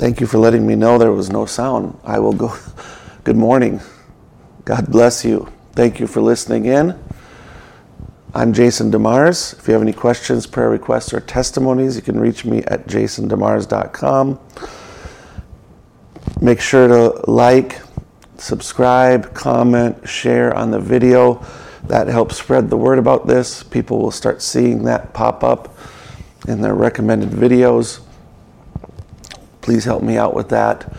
Thank you for letting me know there was no sound. I will go. Good morning. God bless you. Thank you for listening in. I'm Jason DeMars. If you have any questions, prayer requests, or testimonies, you can reach me at jasondemars.com. Make sure to like, subscribe, comment, share on the video. That helps spread the word about this. People will start seeing that pop up in their recommended videos. Please help me out with that.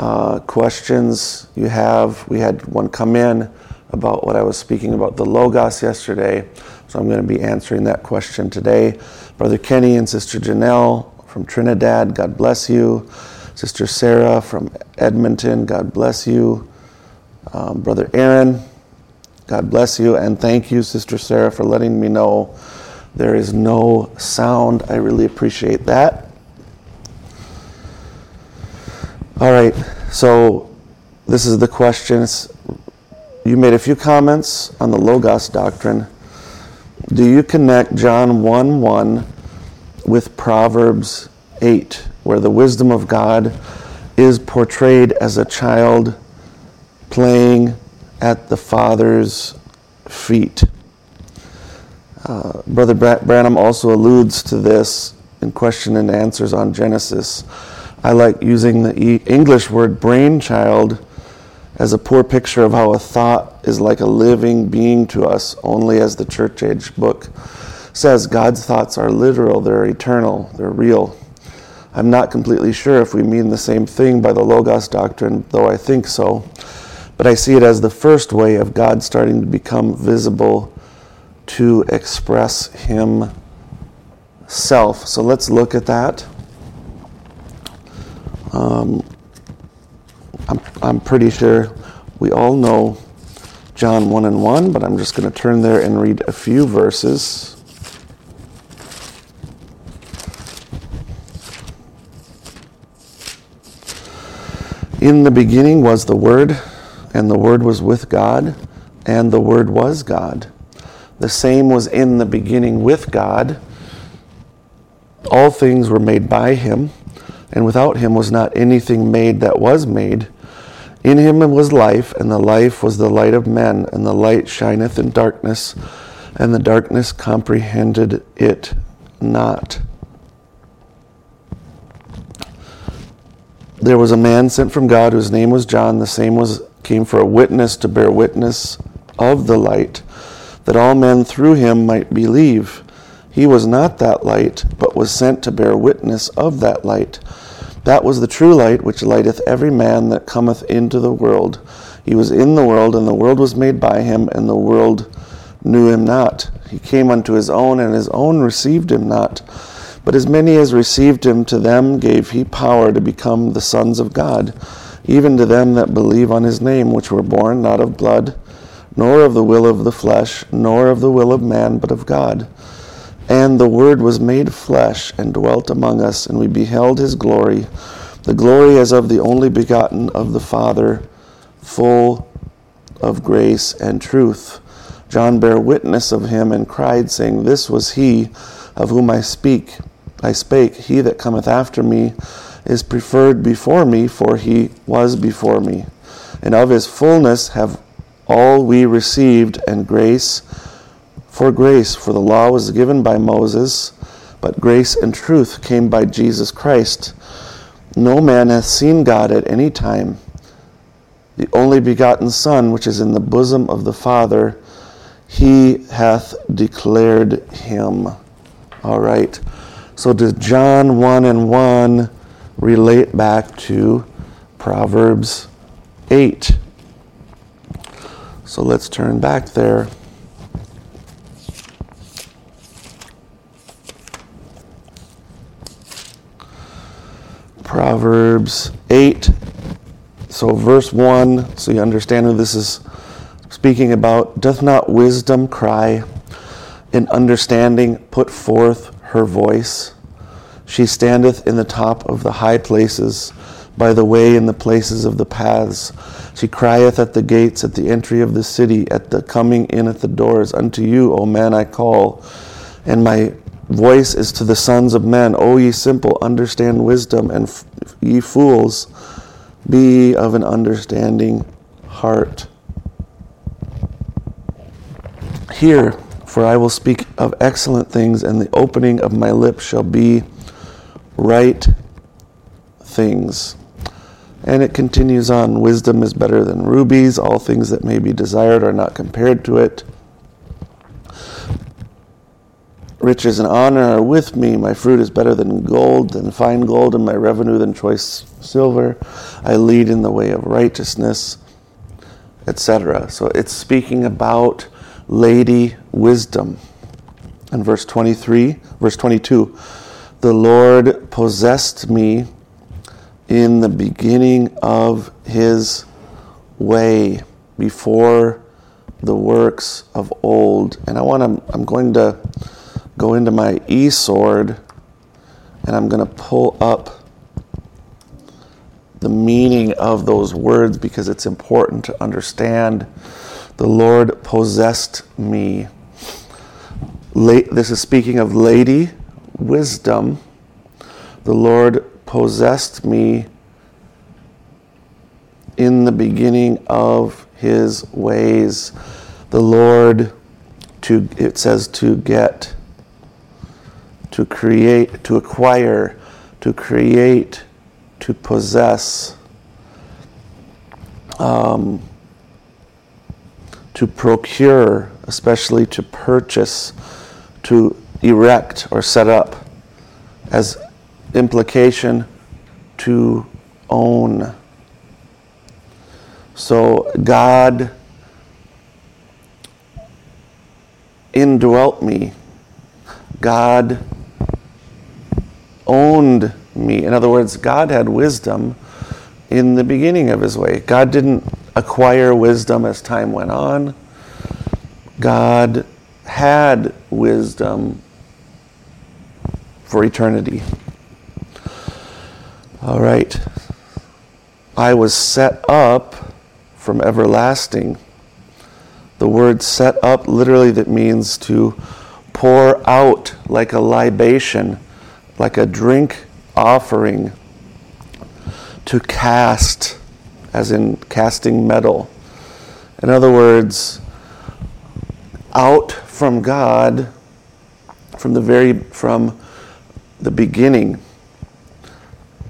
Uh, questions you have, we had one come in about what I was speaking about the Logos yesterday, so I'm going to be answering that question today. Brother Kenny and Sister Janelle from Trinidad, God bless you. Sister Sarah from Edmonton, God bless you. Um, Brother Aaron, God bless you. And thank you, Sister Sarah, for letting me know there is no sound. I really appreciate that. All right, so this is the questions. You made a few comments on the Logos doctrine. Do you connect John 1 1 with Proverbs 8, where the wisdom of God is portrayed as a child playing at the Father's feet? Uh, Brother Branham also alludes to this in question and answers on Genesis. I like using the English word brainchild as a poor picture of how a thought is like a living being to us, only as the church age book says God's thoughts are literal, they're eternal, they're real. I'm not completely sure if we mean the same thing by the Logos doctrine, though I think so. But I see it as the first way of God starting to become visible to express Himself. So let's look at that. Um, I'm, I'm pretty sure we all know John 1 and 1, but I'm just going to turn there and read a few verses. In the beginning was the Word, and the Word was with God, and the Word was God. The same was in the beginning with God. All things were made by Him and without him was not anything made that was made. In him was life, and the life was the light of men, and the light shineth in darkness, and the darkness comprehended it not. There was a man sent from God whose name was John. The same was came for a witness to bear witness of the light, that all men through him might believe. He was not that light, but was sent to bear witness of that light. That was the true light which lighteth every man that cometh into the world. He was in the world, and the world was made by him, and the world knew him not. He came unto his own, and his own received him not. But as many as received him, to them gave he power to become the sons of God, even to them that believe on his name, which were born not of blood, nor of the will of the flesh, nor of the will of man, but of God. And the Word was made flesh and dwelt among us, and we beheld his glory, the glory as of the only begotten of the Father, full of grace and truth. John bare witness of him and cried, saying, This was he of whom I speak. I spake, He that cometh after me is preferred before me, for he was before me. And of his fullness have all we received, and grace for grace, for the law was given by Moses, but grace and truth came by Jesus Christ. No man hath seen God at any time. The only begotten Son, which is in the bosom of the Father, he hath declared him. All right. So does John 1 and 1 relate back to Proverbs 8? So let's turn back there. Proverbs 8. So, verse 1, so you understand who this is speaking about. Doth not wisdom cry, in understanding put forth her voice? She standeth in the top of the high places, by the way in the places of the paths. She crieth at the gates, at the entry of the city, at the coming in at the doors. Unto you, O man, I call, and my voice is to the sons of men, O ye simple, understand wisdom, and f- ye fools, be of an understanding heart. Hear, for I will speak of excellent things, and the opening of my lips shall be right things. And it continues on wisdom is better than rubies, all things that may be desired are not compared to it. Riches and honor are with me. My fruit is better than gold, than fine gold, and my revenue than choice silver. I lead in the way of righteousness, etc. So it's speaking about Lady Wisdom. And verse 23, verse 22, the Lord possessed me in the beginning of his way before the works of old. And I want to, I'm going to go into my e sword and I'm going to pull up the meaning of those words because it's important to understand. The Lord possessed me. This is speaking of Lady Wisdom. The Lord possessed me in the beginning of his ways. The Lord to it says to get to create to acquire to create to possess um, to procure especially to purchase to erect or set up as implication to own. So God indwelt me. God owned me. In other words, God had wisdom in the beginning of his way. God didn't acquire wisdom as time went on. God had wisdom for eternity. All right. I was set up from everlasting. The word set up literally that means to pour out like a libation, like a drink offering, to cast, as in casting metal. In other words, out from God, from the very from the beginning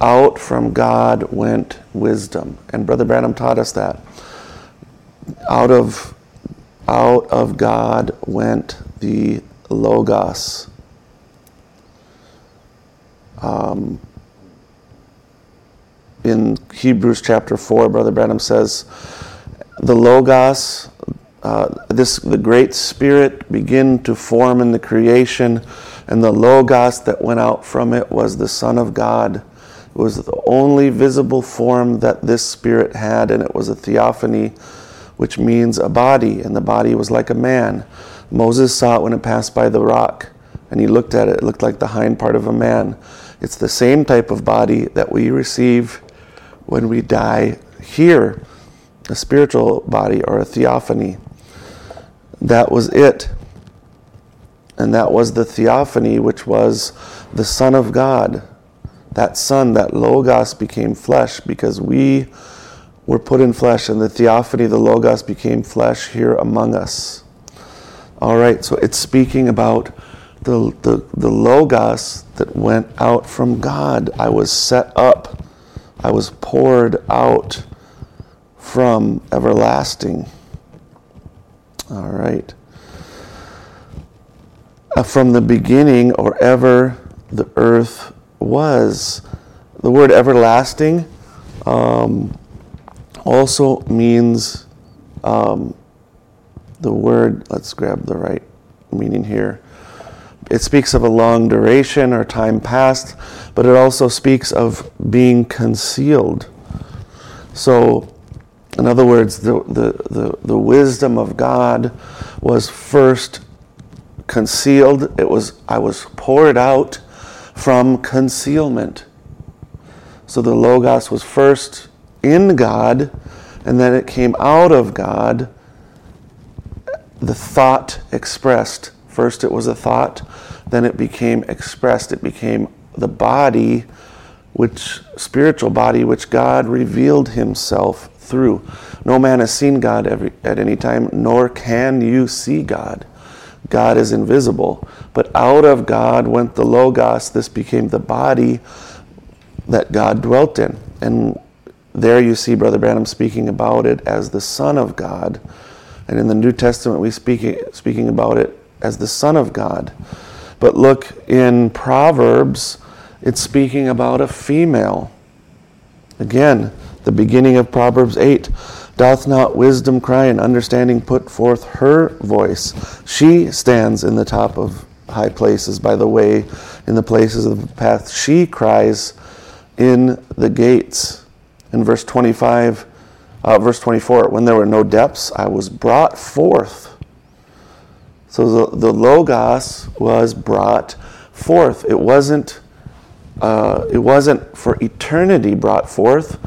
out from God went wisdom. And Brother Branham taught us that. Out of, out of God went the Logos. Um, in Hebrews chapter 4, Brother Branham says, the Logos, uh, this the Great Spirit began to form in the creation, and the Logos that went out from it was the Son of God it was the only visible form that this spirit had, and it was a theophany, which means a body, and the body was like a man. Moses saw it when it passed by the rock, and he looked at it. It looked like the hind part of a man. It's the same type of body that we receive when we die here a spiritual body or a theophany. That was it. And that was the theophany, which was the Son of God that Son, that Logos became flesh because we were put in flesh, and the theophany, the Logos, became flesh here among us. All right, so it's speaking about the, the, the Logos that went out from God. I was set up, I was poured out from everlasting. All right. Uh, from the beginning, or ever the earth was. The word everlasting um, also means um, the word, let's grab the right meaning here. It speaks of a long duration or time past, but it also speaks of being concealed. So, in other words, the, the, the, the wisdom of God was first concealed. It was I was poured out from concealment. So the Logos was first in God, and then it came out of God, the thought expressed First, it was a thought, then it became expressed. It became the body, which spiritual body, which God revealed Himself through. No man has seen God every, at any time, nor can you see God. God is invisible. But out of God went the Logos. This became the body that God dwelt in. And there you see Brother Branham speaking about it as the Son of God. And in the New Testament, we speak speaking about it as the Son of God. But look in Proverbs, it's speaking about a female. Again, the beginning of Proverbs 8 Doth not wisdom cry and understanding put forth her voice? She stands in the top of high places by the way, in the places of the path. She cries in the gates. In verse 25, uh, verse 24, when there were no depths, I was brought forth. So the, the Logos was brought forth. It wasn't, uh, it wasn't for eternity brought forth.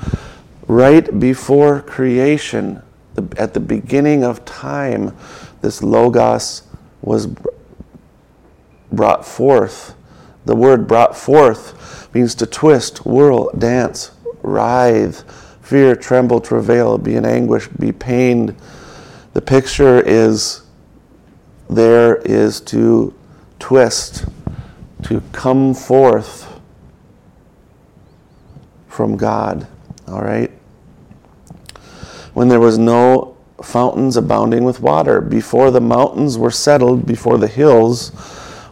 Right before creation, the, at the beginning of time, this Logos was brought forth. The word brought forth means to twist, whirl, dance, writhe, fear, tremble, travail, be in anguish, be pained. The picture is there is to twist, to come forth from God. All right? When there was no fountains abounding with water, before the mountains were settled, before the hills,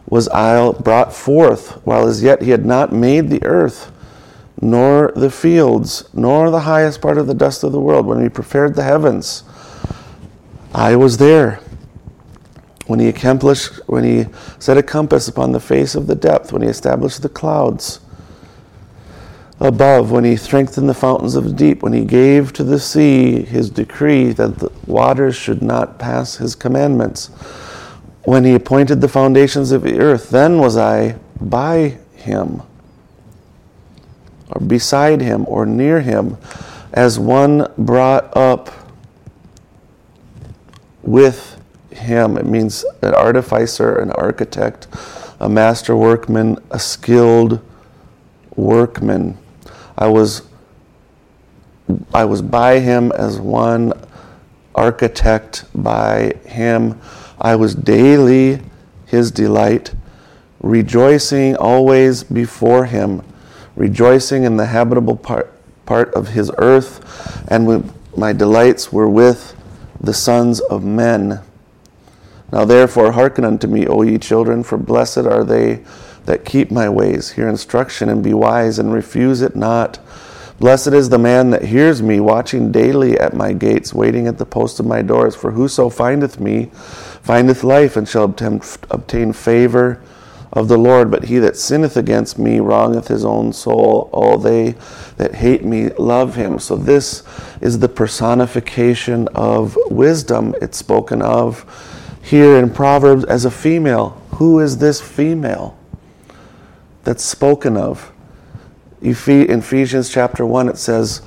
was Isle brought forth, while as yet he had not made the earth, nor the fields, nor the highest part of the dust of the world, when he prepared the heavens. I was there. When he accomplished, when he set a compass upon the face of the depth, when he established the clouds above, when he strengthened the fountains of the deep, when he gave to the sea his decree that the waters should not pass his commandments when he appointed the foundations of the earth, then was I by him, or beside him, or near him, as one brought up with him. It means an artificer, an architect, a master workman, a skilled workman. I was I was by him as one architect by him I was daily his delight, rejoicing always before him, rejoicing in the habitable part, part of his earth, and my delights were with the sons of men. Now therefore hearken unto me, O ye children, for blessed are they that keep my ways. Hear instruction and be wise, and refuse it not. Blessed is the man that hears me, watching daily at my gates, waiting at the post of my doors. For whoso findeth me findeth life, and shall obtain favor of the Lord. But he that sinneth against me wrongeth his own soul. All they that hate me love him. So this is the personification of wisdom. It's spoken of here in Proverbs as a female. Who is this female that's spoken of? In Ephesians chapter 1, it says,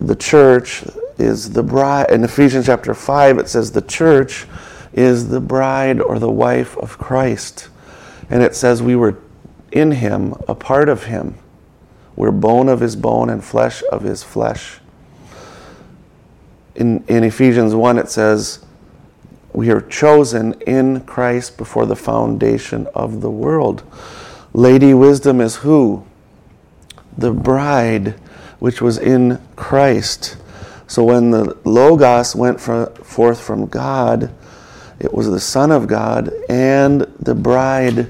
the church is the bride. In Ephesians chapter 5, it says, the church is the bride or the wife of Christ. And it says, we were in him, a part of him. We're bone of his bone and flesh of his flesh. In, in Ephesians 1, it says, we are chosen in Christ before the foundation of the world. Lady Wisdom is who? the bride which was in Christ. So when the Logos went forth from God, it was the Son of God and the bride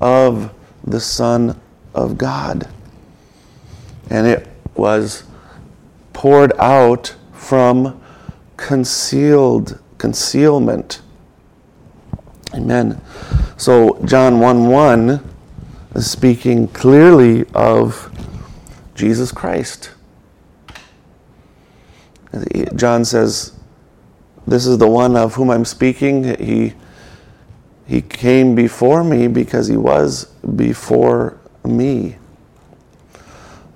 of the Son of God. And it was poured out from concealed concealment. Amen. So John 1 1 is speaking clearly of Jesus Christ. John says, This is the one of whom I'm speaking. He, he came before me because he was before me.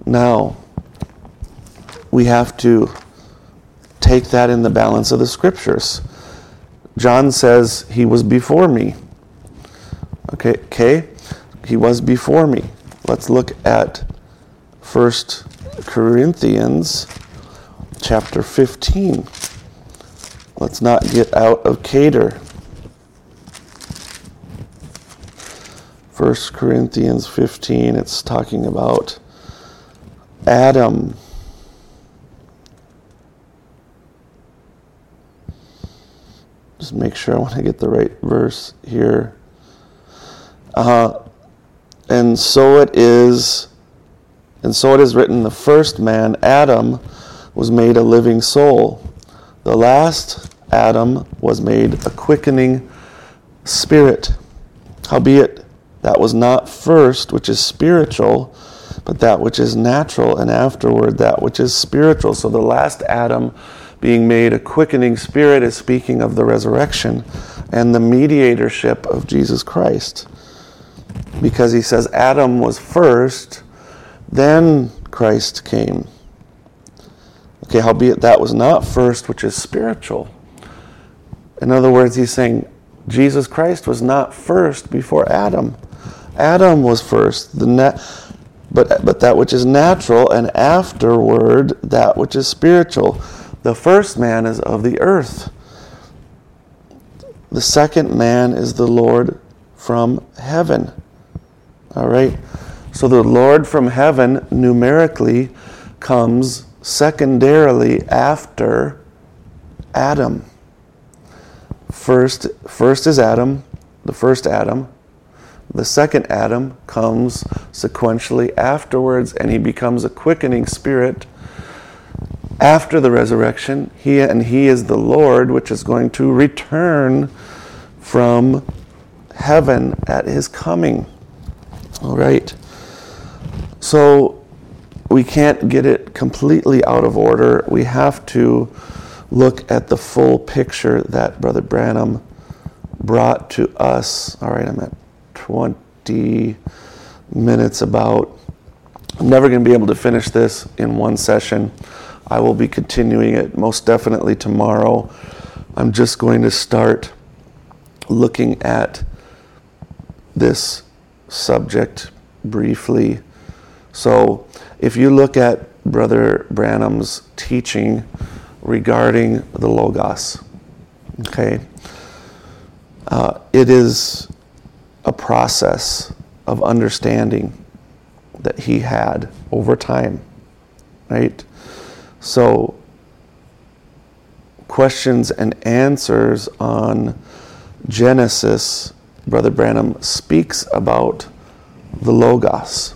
Now, we have to take that in the balance of the scriptures. John says he was before me. Okay, okay, he was before me. Let's look at First Corinthians chapter 15. Let's not get out of cater. 1 Corinthians 15, it's talking about Adam. Just make sure I want to get the right verse here. Uh, and so it is, and so it is written the first man, Adam, was made a living soul. The last Adam was made a quickening spirit. Howbeit, that was not first, which is spiritual, but that which is natural, and afterward that which is spiritual. So the last Adam being made a quickening spirit is speaking of the resurrection and the mediatorship of Jesus Christ. Because he says Adam was first, then Christ came. Okay, howbeit that was not first, which is spiritual. In other words, he's saying Jesus Christ was not first before Adam. Adam was first, the na- but, but that which is natural, and afterward that which is spiritual. The first man is of the earth. The second man is the Lord from heaven. All right? So the Lord from heaven numerically comes secondarily after Adam. First, first is Adam, the first Adam. The second Adam comes sequentially afterwards, and he becomes a quickening spirit after the resurrection. He and he is the Lord, which is going to return from heaven at his coming. All right. So we can't get it completely out of order. We have to look at the full picture that Brother Branham brought to us. All right, I'm at 20 minutes about. I'm never going to be able to finish this in one session. I will be continuing it most definitely tomorrow. I'm just going to start looking at this subject briefly. So, if you look at Brother Branham's teaching regarding the Logos, okay, uh, it is a process of understanding that he had over time, right? So, questions and answers on Genesis, Brother Branham speaks about the Logos.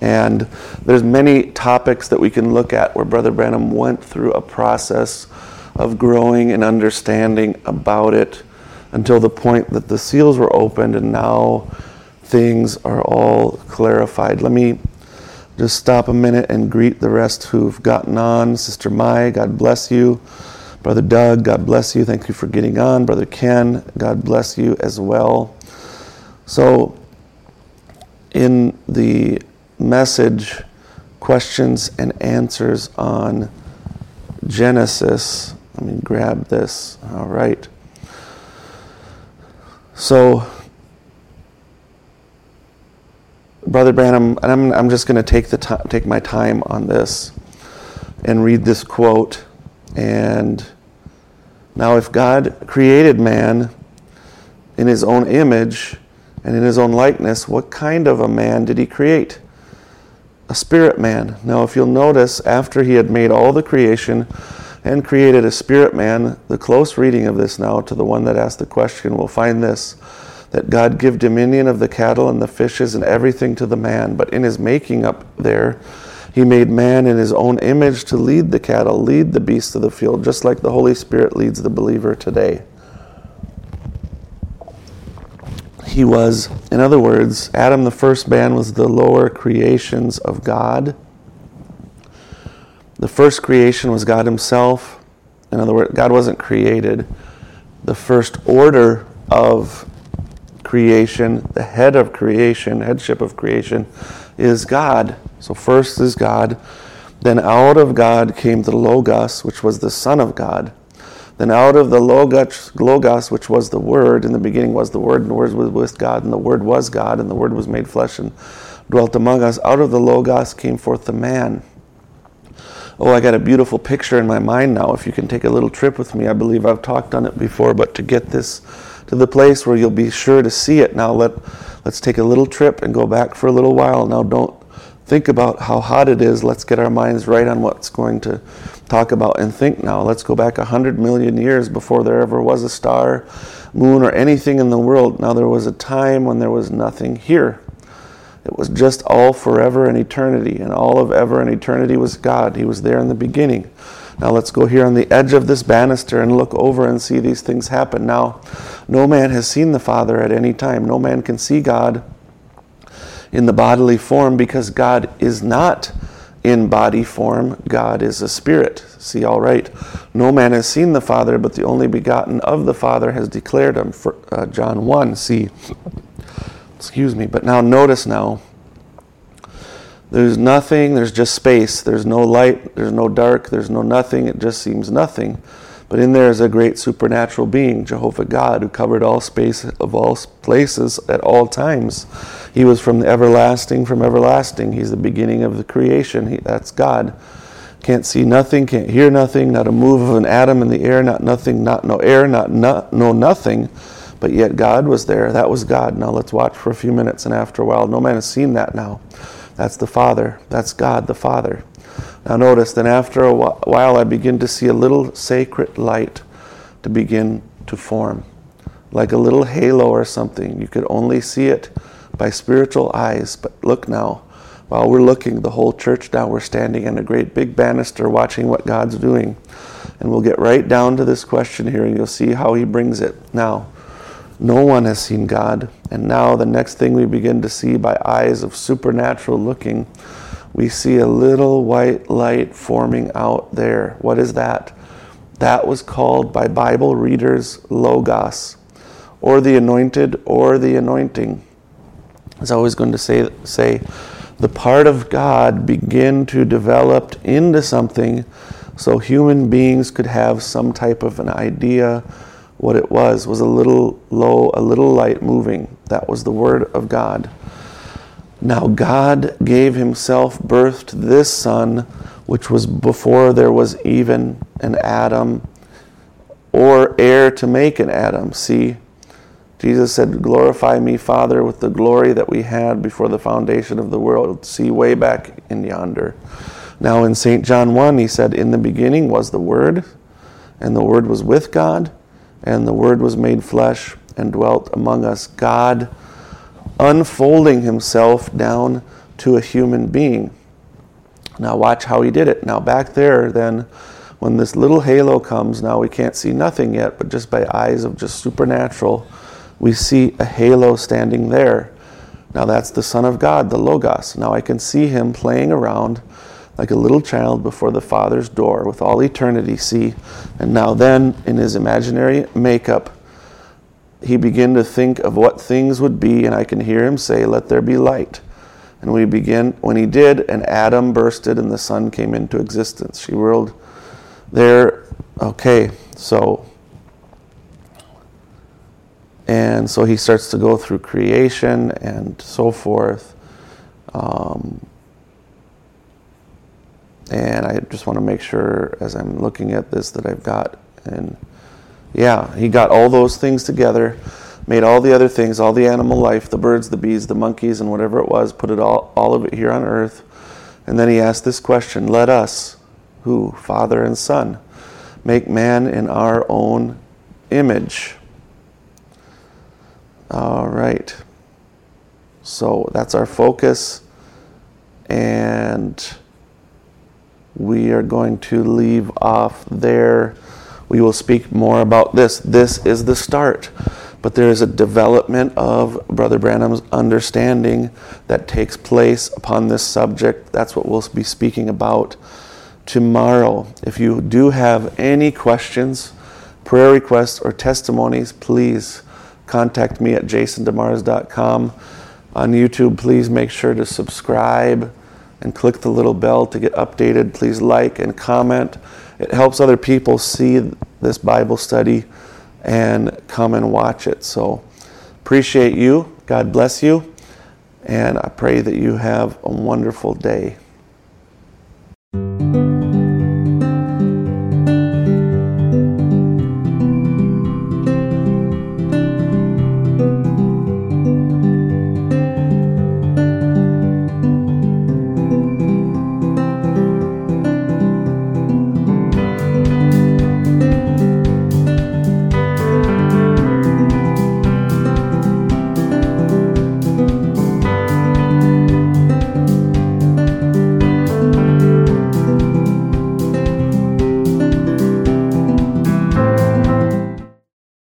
And there's many topics that we can look at where Brother Branham went through a process of growing and understanding about it until the point that the seals were opened and now things are all clarified. Let me just stop a minute and greet the rest who've gotten on. Sister Mai, God bless you. Brother Doug, God bless you. Thank you for getting on. Brother Ken, God bless you as well. So, in the message, questions and answers on Genesis. Let me grab this. All right. So, Brother Branham, and I'm, I'm just going to take the time, take my time on this and read this quote. And now, if God created man in his own image and in his own likeness, what kind of a man did he create? a spirit man. Now, if you'll notice, after he had made all the creation and created a spirit man, the close reading of this now to the one that asked the question will find this that God give dominion of the cattle and the fishes and everything to the man, but in his making up there, he made man in his own image to lead the cattle, lead the beasts of the field, just like the Holy Spirit leads the believer today. He was, in other words, Adam, the first man, was the lower creations of God. The first creation was God Himself. In other words, God wasn't created. The first order of creation, the head of creation, headship of creation, is God. So first is God. Then out of God came the Logos, which was the Son of God. Then out of the logos, logos, which was the Word, in the beginning was the Word, and the Word was with God, and the Word was God, and the Word was made flesh and dwelt among us. Out of the logos came forth the man. Oh, I got a beautiful picture in my mind now. If you can take a little trip with me, I believe I've talked on it before, but to get this to the place where you'll be sure to see it, now let let's take a little trip and go back for a little while. Now don't think about how hot it is. Let's get our minds right on what's going to talk about and think now. Let's go back a hundred million years before there ever was a star, moon, or anything in the world. Now, there was a time when there was nothing here. It was just all forever and eternity, and all of ever and eternity was God. He was there in the beginning. Now let's go here on the edge of this banister and look over and see these things happen. Now, no man has seen the Father at any time. No man can see God in the bodily form because God is not in body form. God is a spirit. See, all right. No man has seen the Father, but the only begotten of the Father has declared him. For uh, John 1. See, excuse me. But now notice now, there's nothing, there's just space. There's no light, there's no dark, there's no nothing. It just seems nothing. But in there is a great supernatural being, Jehovah God, who covered all space of all places at all times. He was from the everlasting, from everlasting. He's the beginning of the creation. He, that's God. Can't see nothing, can't hear nothing, not a move of an atom in the air, not nothing, not no air, not no, no nothing. But yet God was there. That was God. Now let's watch for a few minutes, and after a while, no man has seen that now. That's the Father. That's God the Father. Now notice, then after a while, I begin to see a little sacred light to begin to form, like a little halo or something. You could only see it by spiritual eyes. But look now, while we're looking, the whole church now, we're standing in a great big banister watching what God's doing. And we'll get right down to this question here, and you'll see how He brings it. Now, no one has seen God. And now, the next thing we begin to see by eyes of supernatural looking we see a little white light forming out there. What is that? That was called by Bible readers Logos, or the anointed, or the anointing. As I was going to say, say the part of God begin to develop into something so human beings could have some type of an idea what it was was a little low a little light moving that was the word of god now God gave himself birth to this son, which was before there was even an atom or air to make an atom. See, Jesus said, Glorify me, Father, with the glory that we had before the foundation of the world. See, way back in yonder. Now, in St. John 1, he said, In the beginning was the Word, and the Word was with God, and the Word was made flesh and dwelt among us. God unfolding himself down to a human being. Now, watch how he did it. Now, back there, then, when this little halo comes, now we can't see nothing yet, but just by eyes of just supernatural, we see a halo standing there. Now, that's the Son of God, the Logos. Now, I can see him playing around like a little child before the Father's door with all eternity, see. And now, then, in his imaginary makeup, he began to think of what things would be, and I can hear him say, Let there be light. And we begin when he did, and atom bursted and the sun came into existence. She whirled there. Okay, so and so he starts to go through creation and so forth. Um, and I just want to make sure as I'm looking at this that I've got and yeah, he got all those things together, made all the other things, all the animal life, the birds, the bees, the monkeys, and whatever it was, put it all, all of it here on earth. And then he asked this question Let us, who? Father and Son, make man in our own image. All right. So that's our focus. And we are going to leave off there we will speak more about this. This is the start. But there is a development of Brother Branham's understanding that takes place upon this subject. That's what we'll be speaking about tomorrow. If you do have any questions, prayer requests, or testimonies, please contact me at jasondemars.com. On YouTube, please make sure to subscribe and click the little bell to get updated. Please like and comment. It helps other people see this Bible study and come and watch it. So, appreciate you. God bless you. And I pray that you have a wonderful day.